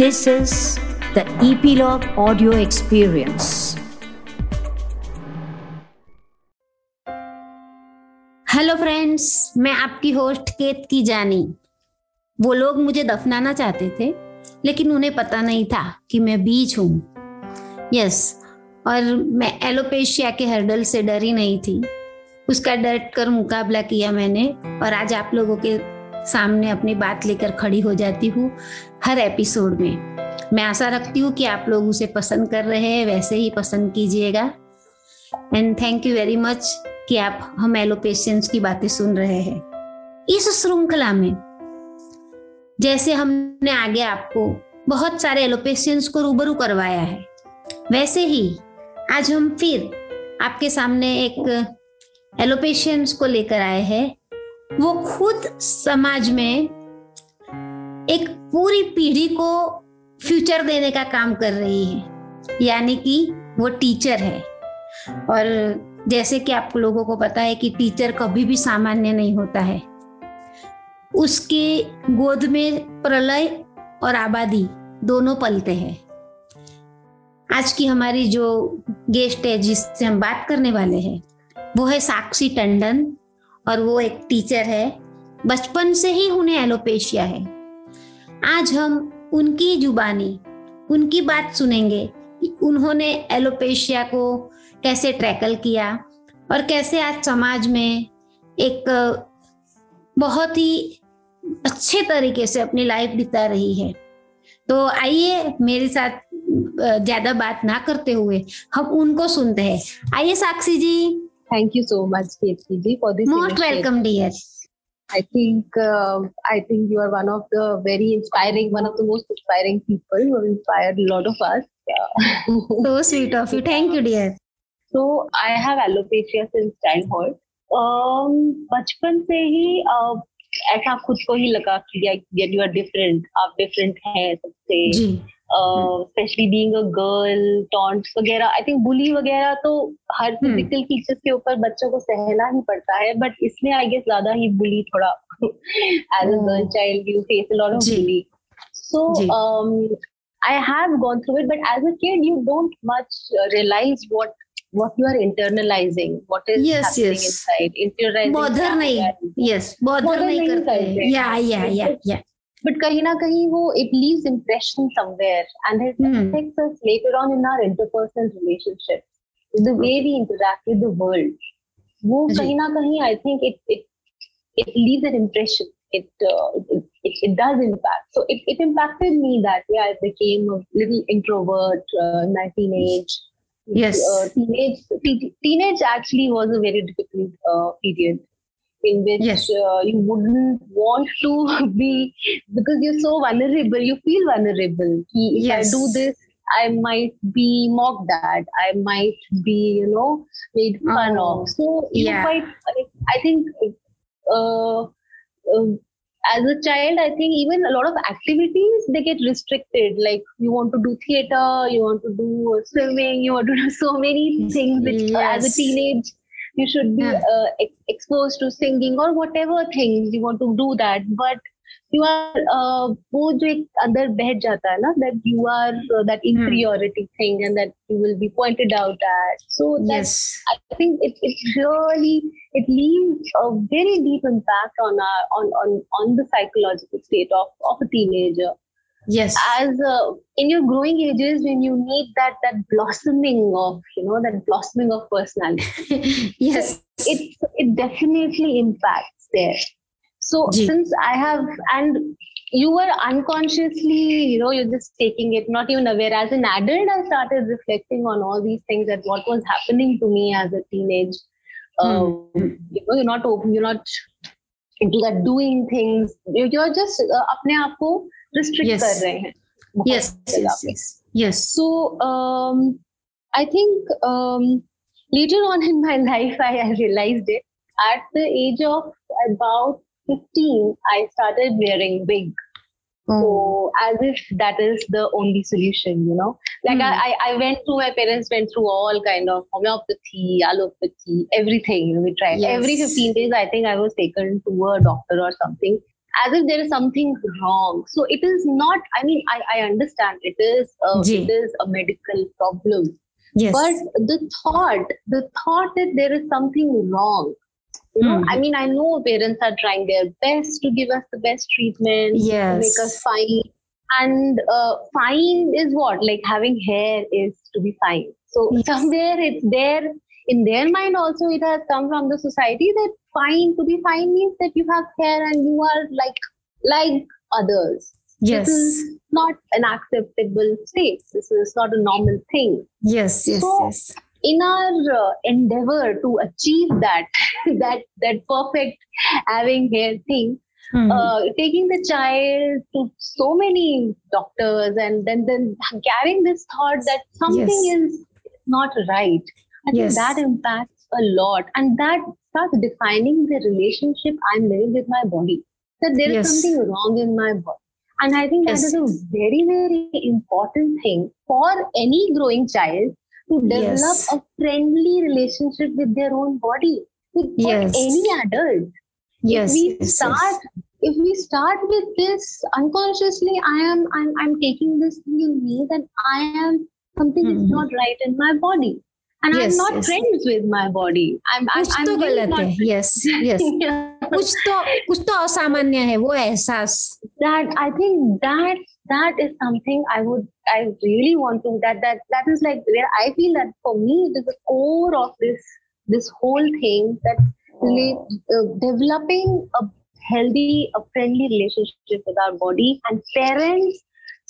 This is the Epilogue Audio Experience. Hello friends मैं आपकी host केत की जानी। वो लोग मुझे दफनाना चाहते थे, लेकिन उन्हें पता नहीं था कि मैं बीच हूँ। यस और मैं एलोपेशिया के हर्डल से डरी नहीं थी। उसका डट कर मुकाबला किया मैंने, और आज आप लोगों के सामने अपनी बात लेकर खड़ी हो जाती हूँ हर एपिसोड में। मैं आशा रखती हूँ कि आप लोग उसे पसंद कर रहे हैं, वैसे ही पसंद कीजिएगा। And thank you very much कि आप हम एलोपेशियंस की बातें सुन रहे हैं। इस श्रृंखला में जैसे हमने आगे आपको बहुत सारे एलोपेशियंस को रूबरू करवाया है, वैसे ही आज हम फिर आपके सामने एक एलोपेशियंस को लेकर आए हैं। वो खुद समाज में एक पूरी पीढ़ी को फ्यूचर देने का काम कर रही है। यानी कि वो टीचर है। और जैसे कि आप लोगों को पता है कि टीचर कभी भी सामान्य नहीं होता है। उसके गोद में प्रलय और आबादी दोनों पलते हैं। आज की हमारी जो गेस्ट है, जिससे हम बात करने वाले हैं, वो है साक्षी टंडन। और वो एक टीचर है। बचपन से ही उन्हें एलोपेशिया है। आज हम उनकी जुबानी, उनकी बात सुनेंगे कि उन्होंने एलोपेशिया को कैसे ट्रैकल किया और कैसे आज समाज में एक, बहुत ही अच्छे तरीके से अपनी लाइफ बिता रही है। तो आइए मेरे साथ ज़्यादा बात ना करते हुए हम उनको सुनते हैं। आइए साक्षी जी। Thank you so much, Ketki ji, for this. Most welcome, dear. I think uh, I think you are one of the very inspiring, one of the most inspiring people who have inspired a lot of us. Yeah. so sweet of you. Thank you, dear. So I have alopecia since childhood. Um, बचपन से ही uh, ऐसा खुद को ही लगा कि you are different आप different हैं सबसे specially being a girl taunts वगैरह आई थिंक बुली वगैरह तो हर फ़िज़िकल हम्म। के ऊपर बच्चों को सहना ही पड़ता है बट इसमें आई गेस ज़्यादा ही बुली थोड़ा as a girl child you face a lot of bully so um, i have gone through it but as a kid you don't much realize what what you are internalizing what is yes, happening yes. inside internalizing bother nahi yes bother, bother nahi karte yeah yeah yeah yeah but kahin na kahin wo it leaves impression somewhere. And it hmm. affects us later on in our interpersonal relationships. The way we interact with the world. Wo kahin na kahin i think it it it leaves an impression. It, uh, it, it, it does impact. So it, it impacted me that way i became a little introvert uh, in my teenage yes. uh, teenage teenage actually was a very difficult uh, period in which yes. uh, you wouldn't want to be because you're so vulnerable you feel vulnerable if yes. i do this i might be mocked at i might be you know made fun oh, of so yeah. quite i think uh, uh, as a child i think even a lot of activities they get restricted like you want to do theater you want to do swimming you want to do so many things which yes. as a teenage you should be yeah. uh, ex- exposed to singing or whatever things you want to do that but you are uh, वो जो एक अंदर बैठ जाता है ना that you are uh, that inferiority hmm. thing and that you will be pointed out at so yes. I think it, it really it leaves a very deep impact on our on on on the psychological state of of a teenager yes. As uh, in your growing ages when you need that that blossoming of you know that blossoming of personality. Yes. it it definitely impacts there. So since i have and you were unconsciously you know you're just taking it not even aware. As an adult i started reflecting on all these things that what was happening to me as a teenage. Hmm. Um, you know you're not open you're not into that doing things. You're just uh, apne aapko restrict yes. कर रहे हैं yes yes yes yes so um i think um later on in my life I, I realized it at the age of about 15 i started wearing wig oh. so as if that is the only solution you know like mm. I, I went through my parents went through all kind of homeopathy allopathy everything you know, we tried yes. every 15 days i think i was taken to a doctor or something as if there is something wrong. So it is not. I mean, I, I understand it is a, it is a medical problem. Yes. But the thought, the thought that there is something wrong. You know, mm. I mean, I know parents are trying their best to give us the best treatment, yes. make us fine. And uh, fine is what? Like having hair is to be fine. So yes. somewhere it's there in their mind also it has come from the society that fine to be fine means that you have hair and you are like like others. Yes. this is not an acceptable state this is not a normal thing. Yes yes so, yes. in our uh, endeavor to achieve that that that perfect having hair thing mm-hmm. uh, taking the child to so many doctors and then then carrying this thought that something yes. is not right I yes. think that impacts a lot. And that starts defining the relationship I'm living with my body. That there is yes. something wrong in my body. And I think yes. that is a very, very important thing for any growing child to develop a friendly relationship with their own body, with yes. any adult. Yes. If we start if we start with this unconsciously, I am I'm I'm taking this thing in me that I am something mm-hmm. is not right in my body and yes, I'm not yes. friends with my body. I'm, I'm, कुछ तो गलत है yes yes कुछ तो कुछ तो असामान्य है वो एहसास that I think that that is something I would I really want to that that that is like where I feel that for me it is the core of this this whole thing that uh, developing a healthy a friendly relationship with our body and parents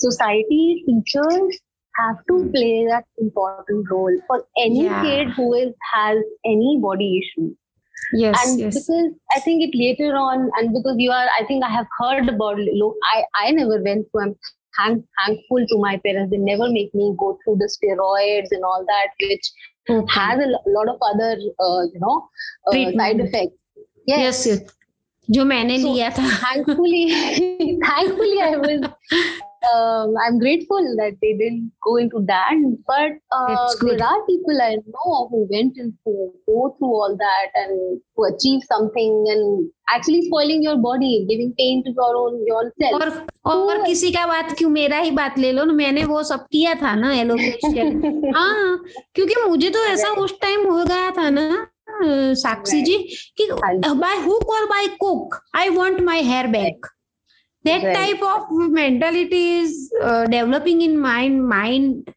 society teachers have to hmm. play that important role for any yeah. kid who is has any body issue. Yes, and yes. because I think it later on, and because you are, I think I have heard about. Look, I I never went through. I'm thank, thankful to my parents. They never make me go through the steroids and all that, which okay. has a lot of other, uh, you know, uh, side effects. Yes. yes, yes. जो मैंने so, लिया था thankfully thankfully I was um, I'm grateful that they didn't go into that. But uh, there are people I know who went and go through all that and who achieve something and actually spoiling your body, giving pain to your own yourself. और और किसी का बात क्यों मेरा ही बात ले लो ना मैंने वो सब किया था ना एलोपेशिया हाँ क्योंकि मुझे तो ऐसा उस टाइम हो गया था ना साक्षी जी कि बाय हुक और by cook I want my hair back that right. type of mentality is uh, developing in my mind.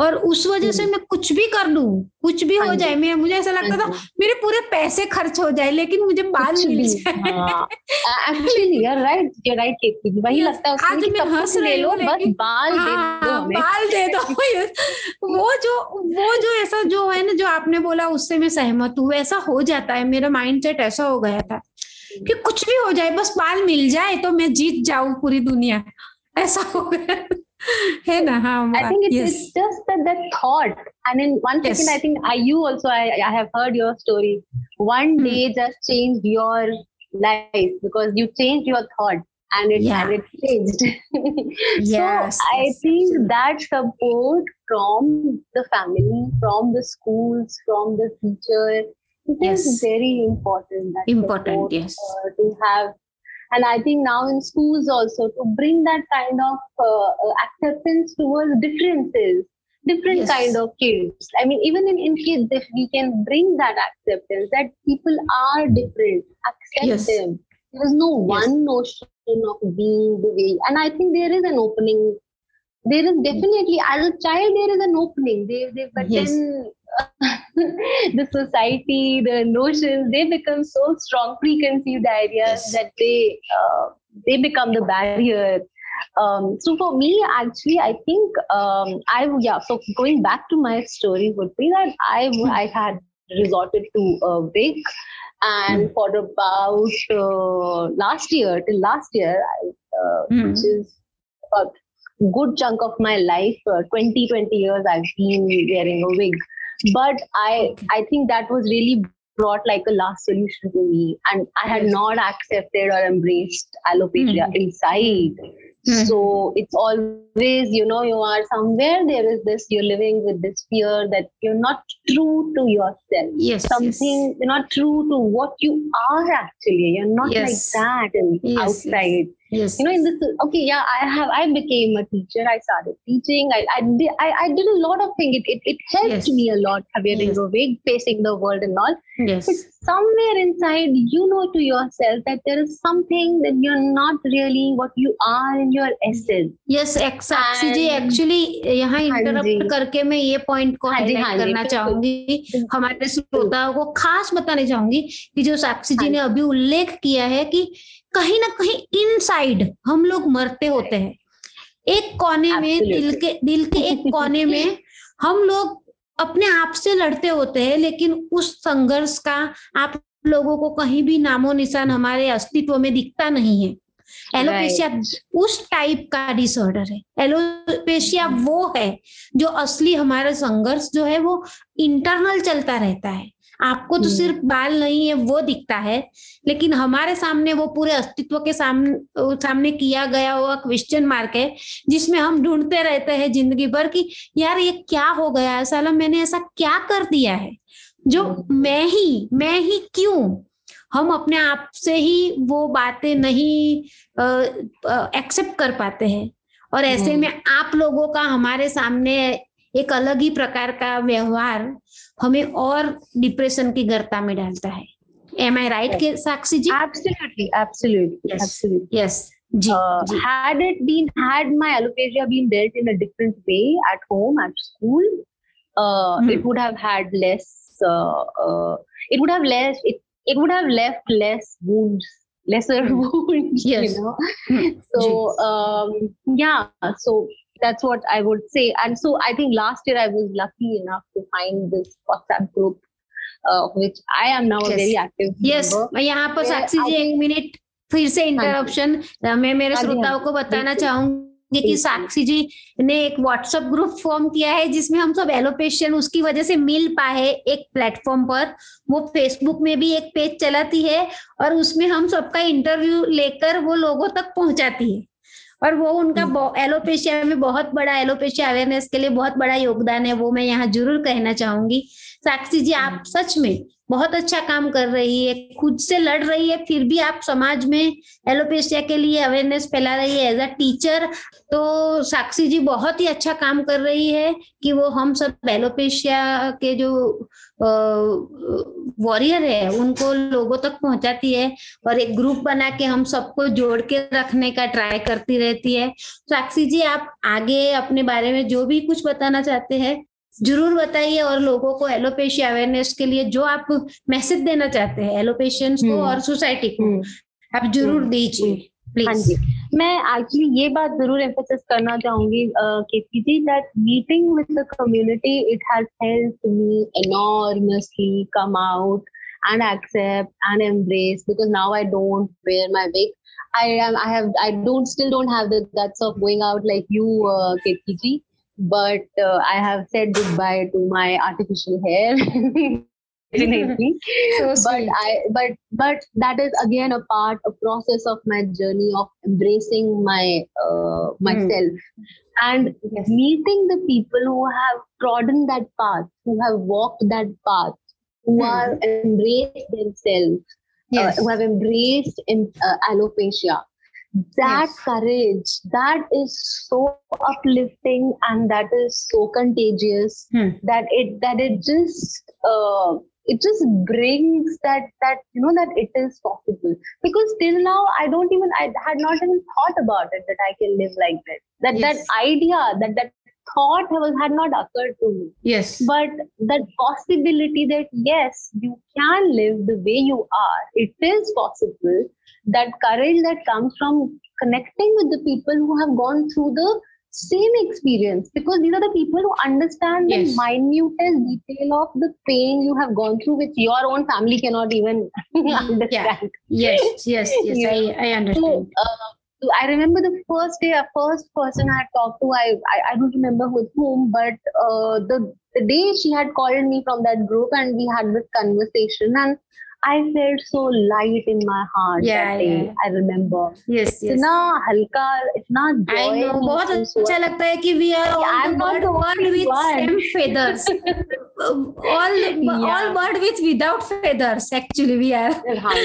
और उस वजह से मैं कुछ भी कर लू कुछ भी हो जाए मैं मुझे ऐसा लगता था मेरे पूरे पैसे खर्च हो जाए लेकिन मुझे बाल मिल जाए। Actually you right you right वही लगता है आज मैं हंस रही हूँ बस बाल दे दो बाल दे दो। वो जो वो जो ऐसा जो है ना जो आपने बोला उससे मैं सहमत हूँ। ऐसा हो जाता है मेरा माइंड सेट ऐसा हो गया था। कि कुछ भी हो जाए बस बाल मिल जाए तो मैं जीत जाऊँ पूरी दुनिया ऐसा हो गया है ना हाँ I think it's, yes. it's just that that thought and in one yes. second I think I you also I, I have heard your story one hmm. day just changed your life because you changed your thought and it yeah. and it changed yes, so I yes, think yes. that support from the family from the schools from the teacher it yes. is very important. important, support, yes. Uh, to have, and I think now in schools also to bring that kind of uh, uh acceptance towards differences, different yes. kind of kids. I mean, even in, in kids, if we can bring that acceptance that people are different, accept yes. them. There is no one notion of being the way, and I think there is an opening there is definitely as a child there is an opening they, they but yes. then the society, the notions, they become so strong, preconceived ideas yes. that they uh, they become the barrier. Um, so for me, actually, I think um, I yeah. So going back to my story would be that I I had resorted to a wig, and mm. for about uh, last year till last year, I, uh, mm. which is a good chunk of my life, uh, 20, 20 years, I've been wearing a wig. But i i think that was really brought like a last solution to me. And i had not accepted or embraced alopecia mm-hmm. inside Mm-hmm. So it's always, you know, you are somewhere, there is this, you're living with this fear that you're not true to yourself. Yes. Something, yes. you're not true to what you are actually. You're not Yes. like that and Yes, outside Yes. you know in this okay yeah i have i became a teacher i started teaching i i did i, I did a lot of things it, it, it helped me a lot having Yes. awake facing the world and all yes. but somewhere inside you know to yourself that there is something that you're not really what you are in your essence. Yes Sakshi ji actually यहाँ हाँ interrupt जी। करके मैं ये point को highlight हाँ करना। चाहूँगी। हमारे श्रोताओं को खास बताने चाहूँगी कि जो साक्षी जी हाँ ने अभी उल्लेख किया है कि कहीं ना कहीं इनसाइड हम लोग मरते होते हैं। एक कोने में दिल के दिल के एक कोने में हम लोग अपने आप से लड़ते होते हैं लेकिन उस संघर्ष का आप लोगों को कहीं भी नामो निशान हमारे अस्तित्व में दिखता नहीं है। Alopecia right. उस टाइप का डिसऑर्डर है। एलोपेशिया वो है जो असली हमारा संघर्ष जो है वो इंटरनल चलता रहता है। आपको तो हम्म। सिर्फ़ बाल नहीं है वो दिखता है लेकिन हमारे सामने वो पूरे अस्तित्व के सामने सामने किया गया हुआ क्वेश्चन मार्क है जिसमें हम ढूंढते रहते हैं ज़िंदगी भर कि यार ये क्या हो गया है साला मैंने ऐसा क्या कर दिया है जो हम्म। मैं ही मैं ही क्यों हम अपने आप से ही वो बातें नहीं एक्सेप्ट कर पाते हैं और ऐसे हम्म। में आप लोगों का हमारे सामने एक अलग ही प्रकार का व्यवहार हमें और डिप्रेशन की गर्ता में डालता है एम आई राइट के Sakshi ji absolutely absolutely Yes. absolutely yes जी uh, जी had it been had my alopecia been dealt in a different way at home at school uh, Hmm. it would have had less uh, uh, it would have less it, it would have left less wounds lesser Hmm. wounds Yes. you know Hmm. so um, yeah so that's what i would say. And so i think last year i was lucky enough to find this whatsapp group uh, which i am now a Yes. very active member. मैं यहाँ पर साक्षी जी एक minute फिर से interruption मैं मेरे हाँ हाँ श्रोताओं को बताना चाहूँगी कि साक्षी जी ने एक व्हाट्सएप ग्रुप फॉर्म किया है जिसमें हम सब एलोपेशियन उसकी वजह से मिल पाए एक प्लेटफॉर्म पर। वो फेसबुक में भी एक पेज चलाती है और उसमें हम सबका इंटरव्यू लेकर वो लोगों तक पहुंचाती है। और वो उनका एलोपेशिया में बहुत बड़ा एलोपेशिया अवेयरनेस के लिए बहुत बड़ा योगदान है वो मैं यहाँ ज़रूर कहना चाहूँगी। साक्षी जी आप सच में बहुत अच्छा काम कर रही है, खुद से लड़ रही है, फिर भी आप समाज में एलोपेशिया के लिए अवेयरनेस फैला रही है एज अ टीचर तो साक्षी जी बहुत ही अच्छा काम कर रही है कि वो हम सब एलोपेशिया के जो वॉरियर है, उनको लोगों तक पहुंचाती है और एक ग्रुप बना के हम सबको जोड़ के रखने का ट्राई करती रहती है। साक्षी जी, आप आगे अपने बारे में जो भी कुछ बताना चाहते हैं ज़रूर बताइए और लोगों को एलोपेशिया अवेयरनेस के लिए जो आप मैसेज देना चाहते हैं एलोपेशियंस को हम्म। और सोसाइटी को Hmm. आप ज़रूर हम्म, दीजिए हाँ जी मैं एक्चुअली ये बात ज़रूर एम्फोसिस करना चाहूँगी KP ji that meeting with the community it has helped me enormously come out and accept and embrace because now I don't wear my wig. I am I have I don't still don't have the guts of going out like you, uh, KPG, but uh, I have said goodbye to my artificial hair. So but i but but that is again a part a process of my journey of embracing my uh, myself and Yes. meeting the people who have trodden that path who have walked that path who Hmm. are embraced themselves uh, who have embraced in uh, alopecia that Yes. courage that is so uplifting and that is so contagious Hmm. that it that it just uh, it just brings that that you know that it is possible because till now i don't even i had not even thought about it that i can live like that that Yes. that idea that that thought had not occurred to me Yes. but that possibility that yes you can live the way you are it is possible that courage that comes from connecting with the people who have gone through the same experience because these are the people who understand Yes. the minutest detail of the pain you have gone through which your own family cannot even understand Yes. Yes. Yes. Yeah. I I understand. so, uh, I remember the first day, a first person I had talked to, I, I, I don't remember with whom, but uh, the, the day she had called me from that group and we had this conversation and I felt so light in my heart Yeah, that day. yeah. I remember. yes yes इतना हल्का इतना I joy know बहुत महसूस हुआ। अच्छा लगता है कि we are all I'm the not bird the born only with one. same feathers all Yeah. all bird with without feathers actually we are हाँ,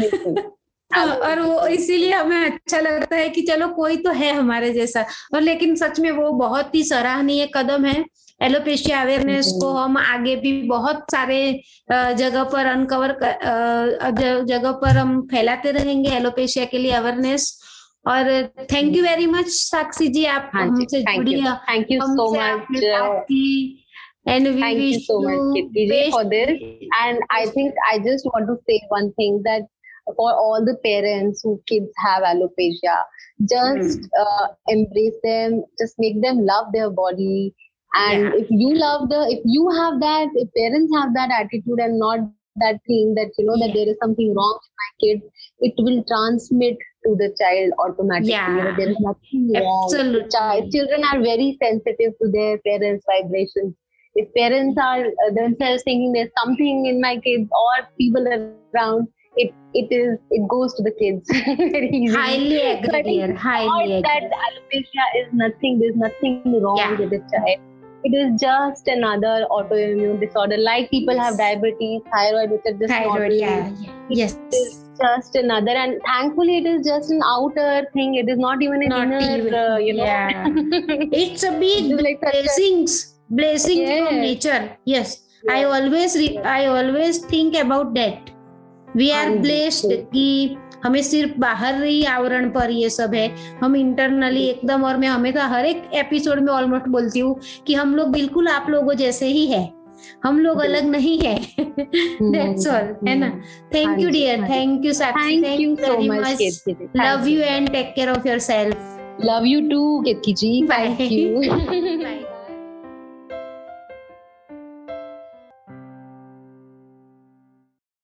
बिल्कुल। और वो इसीलिए हमें अच्छा लगता है कि चलो कोई तो है हमारे जैसा। और लेकिन सच में वो बहुत ही सराहनीय कदम है। एलोपेशिया अवेयरनेस को हम आगे भी बहुत सारे जगह पर अनकवर जगह पर हम फैलाते रहेंगे एलोपेशिया के लिए अवेयरनेस। और thank you very much Sakshi ji आप हाँ हमसे जुड़ी thank you so much and we Thank you so much, Kirti ji, for this. And I think I just want to say one thing that for all the parents who kids have alopecia, just uh, embrace them, just make them love their body. And Yeah. if you love the, if you have that, if parents have that attitude and not that thing that you know that there is something wrong with my kid, it will transmit to the child automatically. You know, there is nothing wrong. Absolutely. Child, children are very sensitive to their parents' vibrations if parents are uh, themselves thinking there's something in my kids or people around it it is it goes to the kids very easily. Highly agree dear highly not that alopecia is nothing there's nothing wrong Yeah. with the child. It is just another autoimmune disorder. Like people have diabetes thyroid which are just thyroid yeah, yeah. yes. It is just another and thankfully it is just an outer thing. It is not even an Not inner even- uh, you know? yeah. it's a big It is like blessings blessings from nature. Yes. I always re- i always think about that we are हाँ जी, blessed बिल्कुल। कि हमें सिर्फ़ बाहर ही आवरण पर ये सब है। हम इंटरनली एकदम और मैं हमेशा हर एक एपिसोड में ऑलमोस्ट बोलती हूँ कि हम लोग बिल्कुल आप लोगों जैसे ही है। हम लोग अलग नहीं है। दैट्स ऑल है ना? थैंक यू हाँ जी, डियर हाँ जी। Thank you Sakshi Thank you so very much, Kirti. Thank love you and take care of yourself. Love